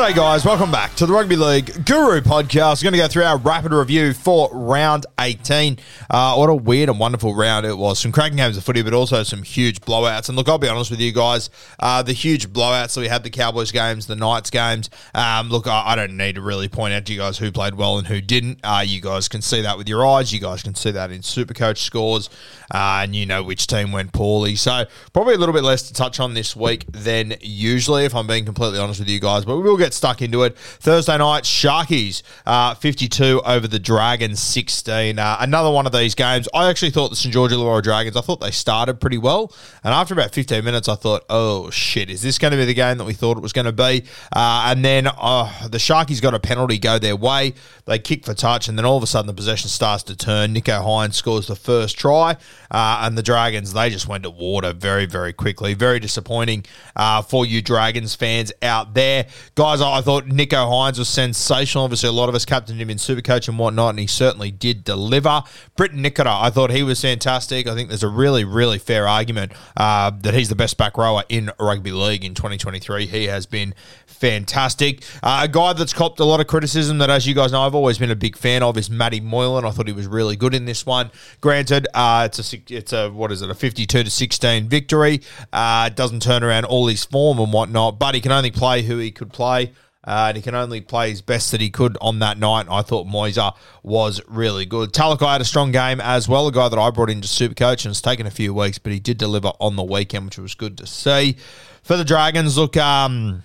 G'day, guys. Welcome back to the Rugby League Guru podcast. We're going to go through our rapid review for round 18. Uh, what a weird and wonderful round it was. Some cracking games of footy, but also some huge blowouts. And look, I'll be honest with you guys, uh, the huge blowouts that we had the Cowboys games, the Knights games. Um, look, I, I don't need to really point out to you guys who played well and who didn't. Uh, you guys can see that with your eyes. You guys can see that in Supercoach scores, uh, and you know which team went poorly. So probably a little bit less to touch on this week than usually, if I'm being completely honest with you guys. But we will get stuck into it. Thursday night, Sharkies uh, 52 over the Dragons 16. Uh, another one of these games. I actually thought the St George Illawarra Dragons. I thought they started pretty well, and after about 15 minutes, I thought, oh shit, is this going to be the game that we thought it was going to be? Uh, and then uh, the Sharkies got a penalty go their way. They kick for touch, and then all of a sudden the possession starts to turn. Nicho Hynes scores the first try, uh, and the Dragons they just went to water very very quickly. Very disappointing uh, for you Dragons fans out there, guys. I thought Nicho Hynes was sensational. Obviously, a lot of us captained him in Supercoach and whatnot, and he certainly did deliver. Briton Nikora, I thought he was fantastic. I think there's a really really fair argument uh, that he's the best back rower in rugby league in 2023. He has been fantastic. Uh, a guy that's copped a lot of criticism that, as you guys know, I've always been a big fan of is Matty Moylan. I thought he was really good in this one. Granted, uh, it's a it's a what is it a 52 to 16 victory. Uh, doesn't turn around all his form and whatnot, but he can only play who he could play. Uh, and he can only play his best that he could on that night. I thought Moiser was really good. Talakai had a strong game as well, a guy that I brought into Supercoach, and it's taken a few weeks, but he did deliver on the weekend, which was good to see. For the Dragons, look, um,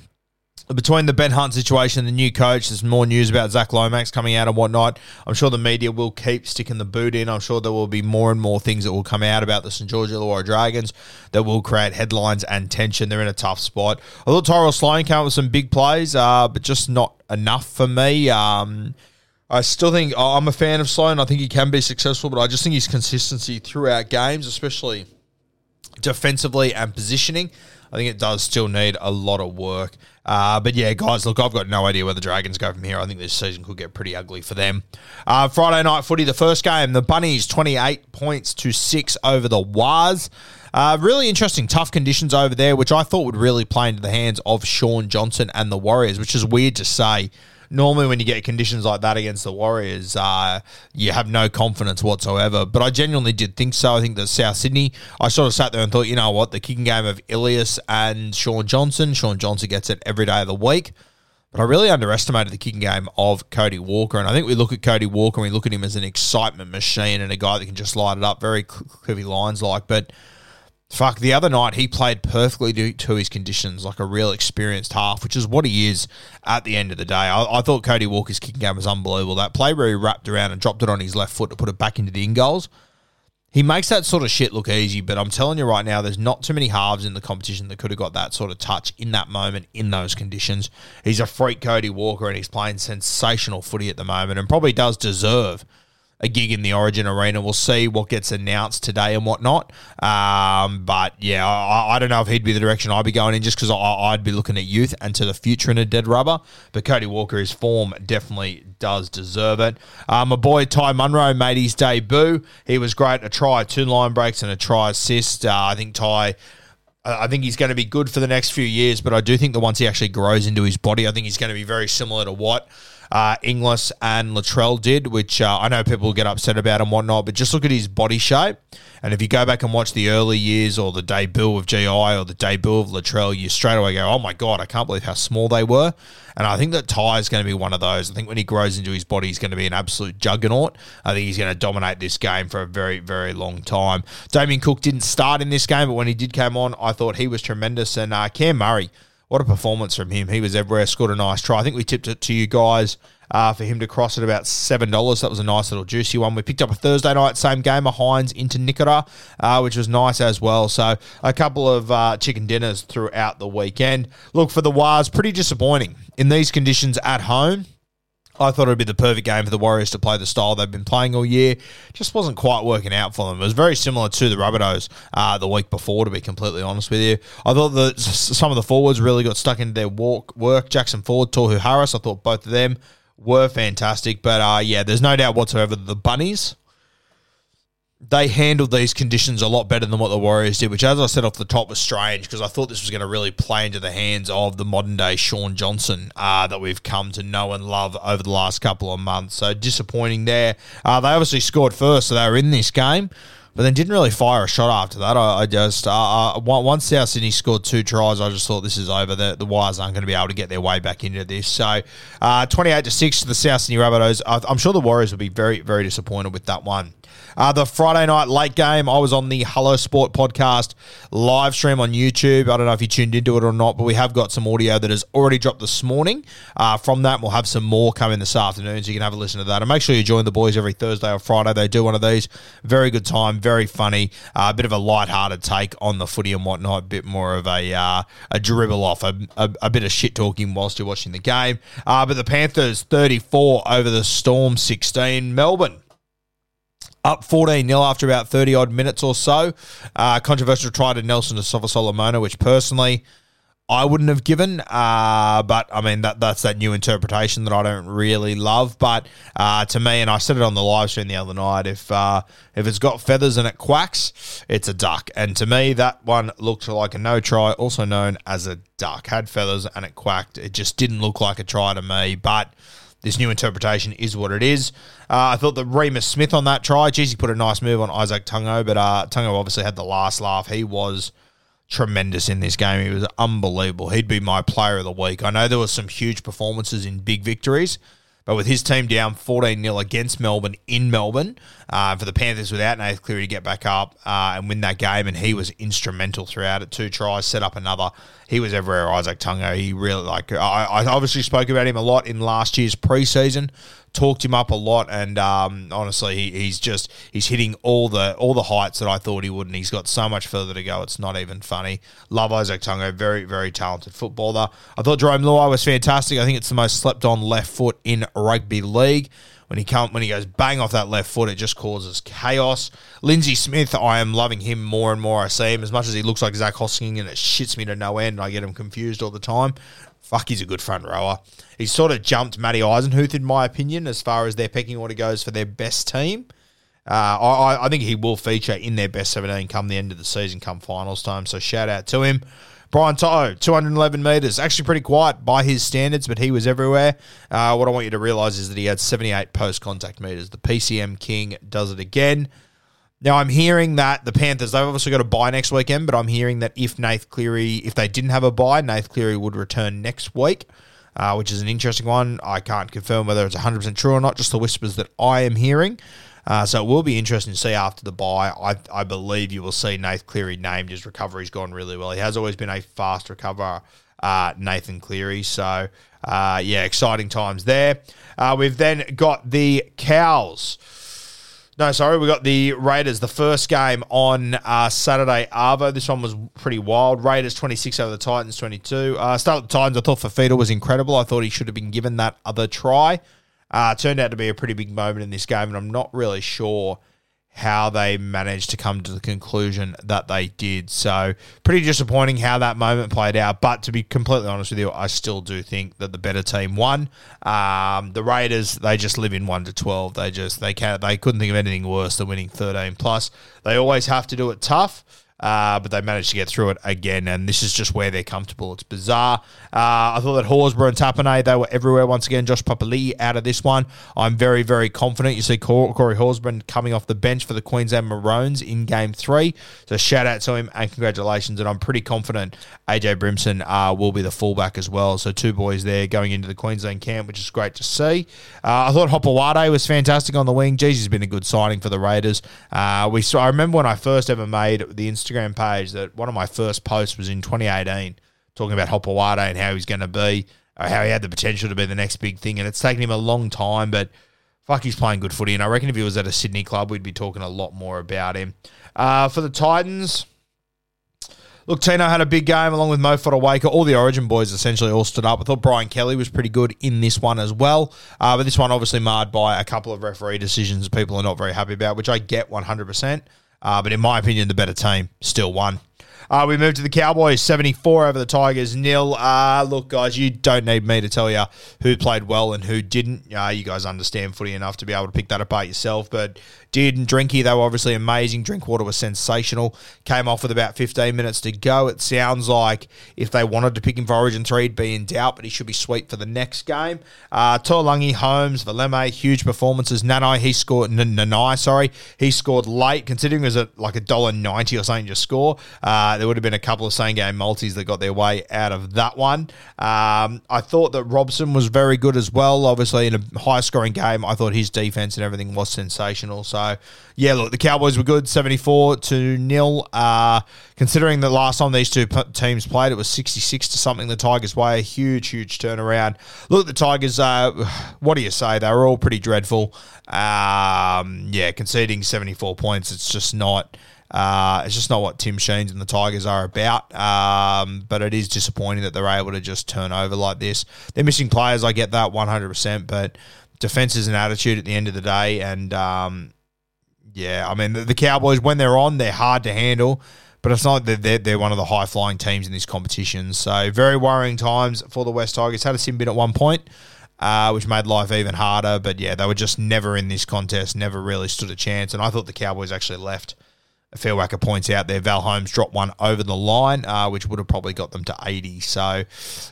between the Ben Hunt situation and the new coach, there's more news about Zac Lomax coming out and whatnot. I'm sure the media will keep sticking the boot in. I'm sure there will be more and more things that will come out about the St. George Illawarra Dragons that will create headlines and tension. They're in a tough spot. I thought Tyrell Sloan came up with some big plays, uh, but just not enough for me. Um, I still think I'm a fan of Sloan. I think he can be successful, but I just think his consistency throughout games, especially defensively and positioning. I think it does still need a lot of work. Uh, but yeah, guys, look, I've got no idea where the Dragons go from here. I think this season could get pretty ugly for them. Uh, Friday night footy, the first game, the Bunnies 28 points to 6 over the Waz. Uh, really interesting, tough conditions over there, which I thought would really play into the hands of Shaun Johnson and the Warriors, which is weird to say normally when you get conditions like that against the Warriors, uh, you have no confidence whatsoever. But I genuinely did think so. I think that South Sydney, I sort of sat there and thought, you know what, the kicking game of Ilias and Shaun Johnson, Shaun Johnson gets it every day of the week. But I really underestimated the kicking game of Cody Walker. And I think we look at Cody Walker and we look at him as an excitement machine and a guy that can just light it up, very Cliffy Lyons like. But fuck, the other night he played perfectly to, to his conditions, like a real experienced half, which is what he is at the end of the day. I, I thought Cody Walker's kicking game was unbelievable. That play where he wrapped around and dropped it on his left foot to put it back into the in goals. He makes that sort of shit look easy, but I'm telling you right now, there's not too many halves in the competition that could have got that sort of touch in that moment, in those conditions. He's a freak, Cody Walker, and he's playing sensational footy at the moment and probably does deserve a gig in the Origin Arena. We'll see what gets announced today and whatnot. Um, but yeah, I, I, don't know if he'd be the direction I'd be going in just because I'd be looking at youth and to the future in a dead rubber. But Cody Walker, his form definitely does deserve it. Um, my boy Ty Munro made his debut. He was great. A try, two line breaks, and a try assist. Uh, I think Ty. I think he's going to be good for the next few years, but I do think that once he actually grows into his body, I think he's going to be very similar to what uh, Inglis and Latrell did, which uh, I know people get upset about and whatnot, but just look at his body shape. And if you go back and watch the early years or the debut of GI or the debut of Latrell, you straight away go, oh my God, I can't believe how small they were. And I think that Ty is going to be one of those. I think when he grows into his body, he's going to be an absolute juggernaut. I think he's going to dominate this game for a very, very long time. Damien Cook didn't start in this game, but when he did come on, I thought he was tremendous. And uh, Cam Murray, what a performance from him. He was everywhere, scored a nice try. I think we tipped it to you guys uh, for him to cross at about $7. That was a nice little juicy one. We picked up a Thursday night, same game, a Hynes into Nikora, uh, which was nice as well. So a couple of uh, chicken dinners throughout the weekend. Look, for the Wars, pretty disappointing. In these conditions at home, I thought it would be the perfect game for the Warriors to play the style they've been playing all year. Just wasn't quite working out for them. It was very similar to the Rabbitohs uh, the week before, to be completely honest with you. I thought that some of the forwards really got stuck into their walk work. Jackson Ford, Tohu Harris, I thought both of them were fantastic. But uh, yeah, there's no doubt whatsoever the Bunnies they handled these conditions a lot better than what the Warriors did, which, as I said off the top, was strange because I thought this was going to really play into the hands of the modern day Shaun Johnson uh, that we've come to know and love over the last couple of months. So disappointing there. Uh, they obviously scored first, so they were in this game. But then didn't really fire a shot after that. I, I just uh, uh once South Sydney scored two tries, I just thought this is over. The the Wires aren't going to be able to get their way back into this. So uh, twenty eight to six to the South Sydney Rabbitohs. I'm sure the Warriors will be very very disappointed with that one. Uh, the Friday night late game, I was on the Hello Sport podcast live stream on YouTube. I don't know if you tuned into it or not, but we have got some audio that has already dropped this morning. Uh, from that, we'll have some more coming this afternoon, so you can have a listen to that. And make sure you join the boys every Thursday or Friday. They do one of these. Very good time, very funny, uh, a bit of a light-hearted take on the footy and whatnot, a bit more of a uh, a dribble off, a, a, a, bit of shit talking whilst you're watching the game. Uh, but the Panthers 34 over the Storm 16. Melbourne up 14 0 after about 30 odd minutes or so. Uh, controversial try to Nelson Asofa Solomona, which personally I wouldn't have given. Uh, but I mean, that that's that new interpretation that I don't really love. But uh, to me, and I said it on the live stream the other night, if uh, if it's got feathers and it quacks, it's a duck. And to me, that one looked like a no try, also known as a duck. Had feathers and it quacked. It just didn't look like a try to me. But this new interpretation is what it is. Uh, I thought that Remus Smith on that try, geez, he put a nice move on Izack Tago, but uh, Tago obviously had the last laugh. He was tremendous in this game. He was unbelievable. He'd be my player of the week. I know there were some huge performances in big victories, but with his team down 14 0 against Melbourne in Melbourne, uh, for the Panthers without Nath Cleary to get back up uh, and win that game, and he was instrumental throughout it. Two tries, set up another. He was everywhere, Izack Tago. He really, like, I, I obviously spoke about him a lot in last year's preseason talked him up a lot, and um, honestly, he, he's just he's hitting all the all the heights that I thought he would, and he's got so much further to go. It's not even funny. Love Izack Tago, very very talented footballer. I thought Jarome Luai was fantastic. I think it's the most slept on left foot in rugby league. When he come when he goes bang off that left foot, it just causes chaos. Lindsay Smith, I am loving him more and more. I see him as much as he looks like Zac Hosking, and it shits me to no end. I get him confused all the time fuck, he's a good front rower. He's sort of jumped Matty Eisenhuth, in my opinion, as far as their pecking order goes for their best team. Uh, I, I think he will feature in their best 17 come the end of the season, come finals time. So shout out to him. Brian To'o, 211 metres. Actually pretty quiet by his standards, but he was everywhere. Uh, what I want you to realise is that he had 78 post contact metres. The PCM King does it again. Now I'm hearing that the Panthers they've obviously got a buy next weekend, but I'm hearing that if Nath Cleary, if they didn't have a buy, Nath Cleary would return next week, uh, which is an interesting one. I can't confirm whether it's 100 percent true or not. Just the whispers that I am hearing. Uh, so it will be interesting to see after the buy. I, I believe you will see Nath Cleary named. His recovery's gone really well. He has always been a fast recoverer, uh, Nathan Cleary. So uh, yeah, exciting times there. Uh, we've then got the Cows. No, sorry, we got the Raiders. The first game on uh, Saturday, Arvo. This one was pretty wild. Raiders 26 over the Titans 22. Uh, start with the Titans. I thought Fifita was incredible. I thought he should have been given that other try. Uh, turned out to be a pretty big moment in this game, and I'm not really sure how they managed to come to the conclusion that they did. So, pretty disappointing how that moment played out. But to be completely honest with you, I still do think that the better team won. Um, the Raiders, they just live in one to twelve. They just they can't they couldn't think of anything worse than winning thirteen plus. They always have to do it tough. Uh, but they managed to get through it again, and this is just where they're comfortable. It's bizarre. Uh, I thought that Horsburgh and Tapine, they were everywhere once again. Josh Papali'i out of this one. I'm very, very confident. You see Corey Horsburgh coming off the bench for the Queensland Maroons in game three. So shout out to him and congratulations. And I'm pretty confident AJ Brimson uh, will be the fullback as well. So two boys there going into the Queensland camp, which is great to see. Uh, I thought Hopoate was fantastic on the wing. Jeez, he's been a good signing for the Raiders. Uh, we saw, I remember when I first ever made the Instagram Instagram page that one of my first posts was in 2018 talking about Hopoate and how he's going to be, or how he had the potential to be the next big thing. And it's taken him a long time, but fuck, he's playing good footy. And I reckon if he was at a Sydney club, we'd be talking a lot more about him. Uh, for the Titans, look, Tino had a big game along with Mo Fotuaika. All the Origin boys essentially all stood up. I thought Brian Kelly was pretty good in this one as well. Uh, but this one obviously marred by a couple of referee decisions people are not very happy about, which I get 100%. Uh, but in my opinion, the better team still won. Uh, we moved to the Cowboys, 74 over the Tigers, nil. Uh, look, guys, you don't need me to tell you who played well and who didn't. Uh, you guys understand footy enough to be able to pick that apart yourself. But did and Drinky, they were obviously amazing. Drinkwater was sensational. Came off with about 15 minutes to go. It sounds like if they wanted to pick him for Origin 3, he'd be in doubt, but he should be sweet for the next game. Uh, Taulagi, Holmes, Vaileme, huge performances. Nanai, he scored, Nanai, sorry, he scored late, considering it was a, like a dollar ninety or something to score. Uh, there would have been a couple of same game multis that got their way out of that one. Um, I thought that Robson was very good as well. Obviously, in a high scoring game, I thought his defense and everything was sensational. So, yeah, look, the Cowboys were good, 74 to nil. Uh, considering the last time these two p- teams played, it was 66 to something the Tigers' way. A huge, huge turnaround. Look, the Tigers, uh, what do you say? They were all pretty dreadful. Um, yeah, conceding 74 points, it's just not. Uh, it's just not what Tim Sheens and the Tigers are about. Um, but it is disappointing that they're able to just turn over like this. They're missing players. I get that 100%. But defense is an attitude at the end of the day. And um, yeah, I mean, the, the, Cowboys, when they're on, they're hard to handle. But it's not that they're, they're one of the high flying teams in this competition. So very worrying times for the West Tigers. Had a sin bin at one point. Uh, which made life even harder. But yeah, they were just never in this contest, never really stood a chance. And I thought the Cowboys actually left a fair points out there. Val Holmes dropped one over the line, uh, which would have probably got them to 80. So,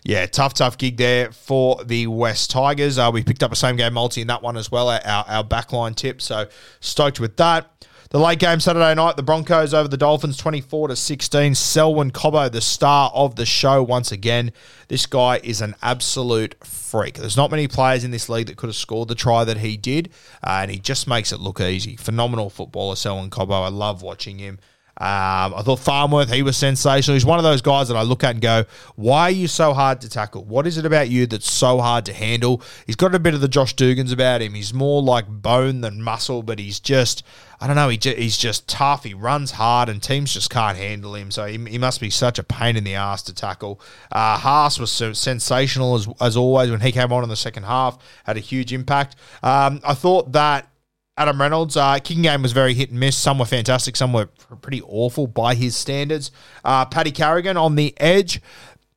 yeah, tough, tough gig there for the West Tigers. Uh, we picked up a same game multi in that one as well, our, our backline tip. So, stoked with that. The late game Saturday night, the Broncos over the Dolphins 24 to 16. Selwyn Cobbo, the star of the show once again. This guy is an absolute freak. There's not many players in this league that could have scored the try that he did, uh, and he just makes it look easy. Phenomenal footballer, Selwyn Cobbo. I love watching him. Um, I thought Farnworth, he was sensational. He's one of those guys that I look at and go, why are you so hard to tackle? What is it about you that's so hard to handle? He's got a bit of the Josh Dugans about him. He's more like bone than muscle, but he's just, I don't know, he he's just tough. He runs hard, and teams just can't handle him. So he, he must be such a pain in the ass to tackle. Uh, Haas was so sensational as, as always when he came on in the second half, had a huge impact. Um, I thought that Adam Reynolds, uh, kicking game was very hit and miss. Some were fantastic, some were pretty awful by his standards. Uh, Paddy Carrigan on the edge.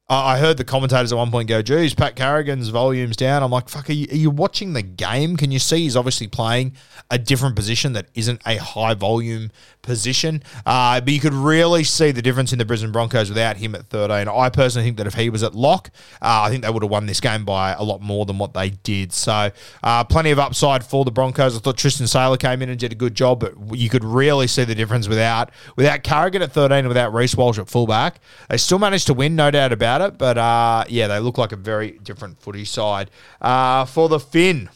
I heard the commentators at one point go, geez, Pat Carrigan's volume's down. I'm like, fuck, are you, are you, watching the game? Can you see he's obviously playing a different position that isn't a high volume position? Uh, but you could really see the difference in the Brisbane Broncos without him at 13. I personally think that if he was at lock, uh, I think they would have won this game by a lot more than what they did. So, uh, plenty of upside for the Broncos. I thought Tristan Sailor came in and did a good job, but you could really see the difference without without Carrigan at 13 and without Reece Walsh at fullback. They still managed to win, no doubt about about it, but uh, yeah, they look like a very different footy side. Uh, for the Finn,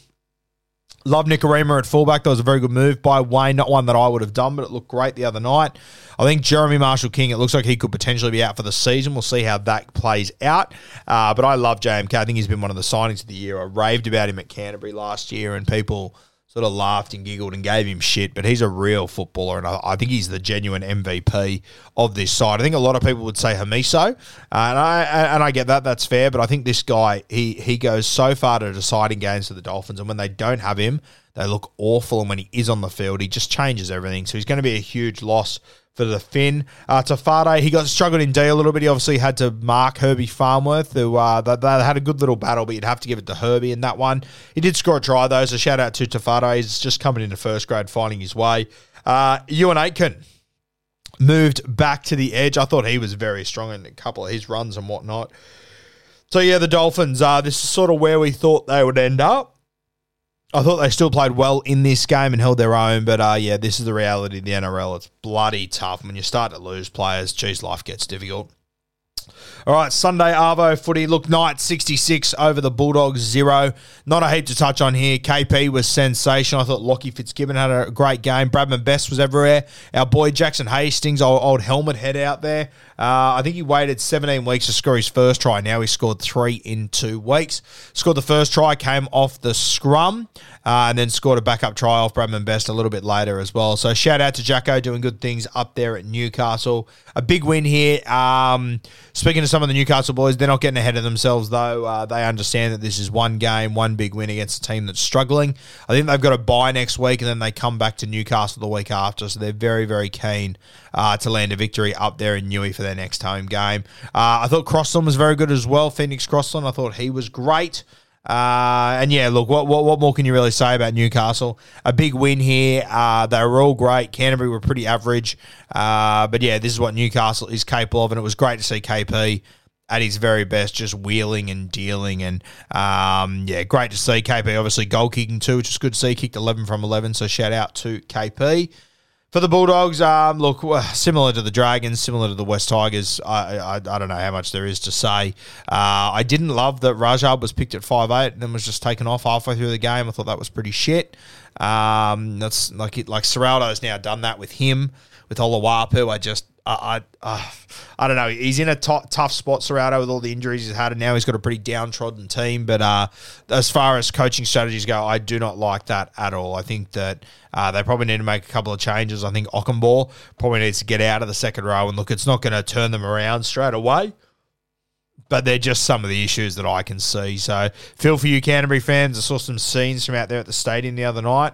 Love Nikorima at fullback. That was a very good move by Wayne. Not one that I would have done, but it looked great the other night. I think Jeremy Marshall King, it looks like he could potentially be out for the season. We'll see how that plays out. Uh, but I love JMK. I think he's been one of the signings of the year. I raved about him at Canterbury last year, and people sort of laughed and giggled and gave him shit, but he's a real footballer, and I, I think he's the genuine MVP of this side. I think a lot of people would say Hamiso, uh, and I and I get that that's fair, but I think this guy he he goes so far to deciding games for the Dolphins, and when they don't have him, they look awful, and when he is on the field, he just changes everything. So he's going to be a huge loss for the Finn. Uh, Tafade, he got struggled in D a little bit. He obviously had to mark Herbie Farnworth, who uh, they, they, had a good little battle, but you'd have to give it to Herbie in that one. He did score a try, though, so shout out to Tafade. He's just coming into first grade, finding his way. Uh, Euan Aitken moved back to the edge. I thought he was very strong in a couple of his runs and whatnot. So, yeah, the Dolphins, uh, this is sort of where we thought they would end up. I thought they still played well in this game and held their own, but uh, yeah, this is the reality of the NRL. It's bloody tough. When you start to lose players, geez, life gets difficult. All right, Sunday Arvo footy. Look, Knight 66 over the Bulldogs, zero. Not a heap to touch on here. KP was sensational. I thought Lockie Fitzgibbon had a great game. Bradman Best was everywhere. Our boy Jackson Hastings, old, old helmet head out there. Uh, I think he waited 17 weeks to score his first try. Now he scored three in two weeks. Scored the first try, came off the scrum, uh, and then scored a backup try off Bradman Best a little bit later as well. So shout out to Jacko doing good things up there at Newcastle. A big win here. Um, speaking to some of the Newcastle boys, they're not getting ahead of themselves though. Uh, they understand that this is one game, one big win against a team that's struggling. I think they've got a bye next week, and then they come back to Newcastle the week after. So they're very, very keen uh, to land a victory up there in Newey for their next home game. Uh, I thought Crossland was very good as well. Phoenix Crossland, I thought he was great. Uh, and yeah, look, what, what, what more can you really say about Newcastle? A big win here. Uh, they were all great. Canterbury were pretty average. Uh, but yeah, this is what Newcastle is capable of, and it was great to see KP at his very best, just wheeling and dealing. And um, yeah, great to see KP obviously goal kicking too, which is good to see. Kicked 11 from 11, so shout out to KP. For the Bulldogs, um, look, similar to the Dragons, similar to the West Tigers, I, I, I don't know how much there is to say. Uh, I didn't love that Rajab was picked at five eight and then was just taken off halfway through the game. I thought that was pretty shit. Um, that's like it, like Ciraldo's now done that with him, with Olowapu. I just I, I, I don't know. He's in a t- tough spot, Ciraldo, with all the injuries he's had, and now he's got a pretty downtrodden team. But uh, as far as coaching strategies go, I do not like that at all. I think that uh, they probably need to make a couple of changes. I think Okunbor probably needs to get out of the second row. And look, it's not going to turn them around straight away, but they're just some of the issues that I can see. So, feel for you, Canterbury fans. I saw some scenes from out there at the stadium the other night.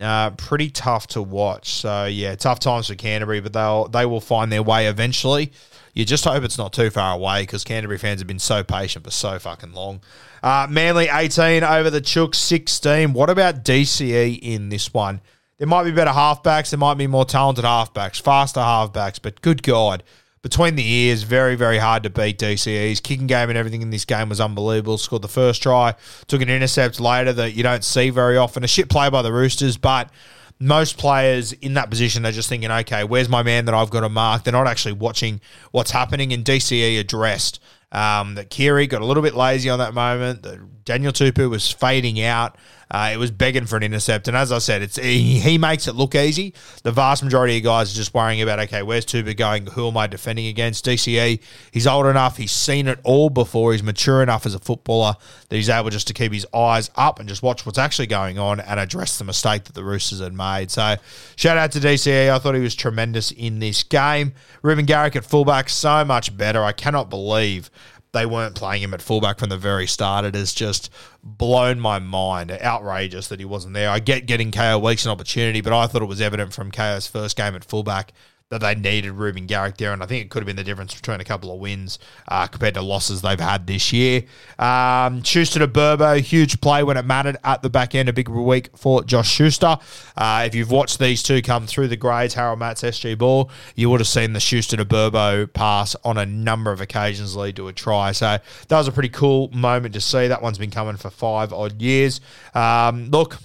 Uh, pretty tough to watch. So yeah, tough times for Canterbury, but they'll they will find their way eventually. You just hope it's not too far away because Canterbury fans have been so patient for so fucking long. Uh, Manly 18 over the Chooks 16. What about DCE in this one? There might be better halfbacks. There might be more talented halfbacks, faster halfbacks, but good God between the ears, very, very hard to beat DCE's kicking game and everything in this game was unbelievable. Scored the first try, took an intercept later that you don't see very often. A shit play by the Roosters, but most players in that position are just thinking, okay, where's my man that I've got to mark? They're not actually watching what's happening. And DCE addressed um, that Kiri got a little bit lazy on that moment. That Daniel Tupou was fading out. Uh, it was begging for an intercept, and as I said, it's he, he, makes it look easy. The vast majority of guys are just worrying about okay, where's Tupu going? Who am I defending against? DCE, he's old enough, he's seen it all before. He's mature enough as a footballer that he's able just to keep his eyes up and just watch what's actually going on and address the mistake that the Roosters had made. So, shout out to DCE. I thought he was tremendous in this game. Reuben Garrick at fullback, so much better. I cannot believe they weren't playing him at fullback from the very start. It has just blown my mind. Outrageous that he wasn't there. I get getting Kaeo Weekes an opportunity, but I thought it was evident from Kaeo's first game at fullback that they needed Reuben Garrick there, and I think it could have been the difference between a couple of wins uh, compared to losses they've had this year. Um, Schuster to Turbo, huge play when it mattered at the back end, a big week for Josh Schuster. Uh, if you've watched these two come through the grades, Harold Matthews, SG Ball, you would have seen the Schuster to Turbo pass on a number of occasions lead to a try. So that was a pretty cool moment to see. That one's been coming for five odd years. Um, look,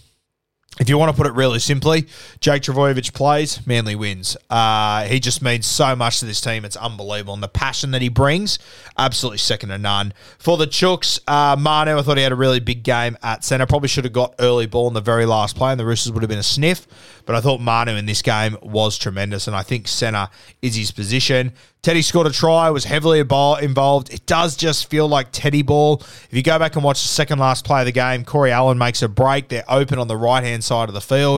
if you want to put it really simply, Jake Trbojevic plays, Manly wins. Uh, he just means so much to this team. It's unbelievable. And the passion that he brings, absolutely second to none. For the Chooks, uh, Manu, I thought he had a really big game at centre. Probably should have got early ball in the very last play, and the Roosters would have been a sniff. But I thought Manu in this game was tremendous, and I think centre is his position. Teddy scored a try, was heavily involved. It does just feel like Teddy ball. If you go back and watch the second last play of the game, Corey Allen makes a break. They're open on the right hand side of the field.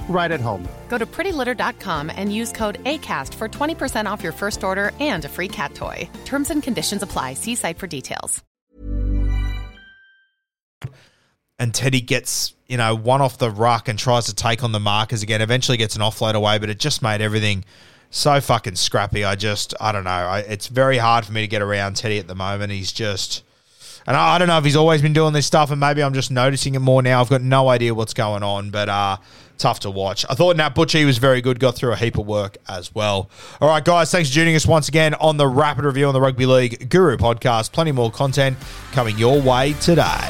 right at home. Go to prettylitter.com and use code ACAST for 20% off your first order and a free cat toy. Terms and conditions apply. See site for details. and Teddy gets, you know, one off the ruck and tries to take on the markers again. Eventually gets an offload away, but it just made everything so fucking scrappy. I just, I don't know. I, it's very hard for me to get around Teddy at the moment. He's just, and I, I, don't know if he's always been doing this stuff, and maybe I'm just noticing it more now. I've got no idea what's going on, but uh, tough to watch. I thought Nat Butcher was very good, got through a heap of work as well. All right, guys, thanks for joining us once again on the Rapid Review on the Rugby League Guru podcast. Plenty more content coming your way today.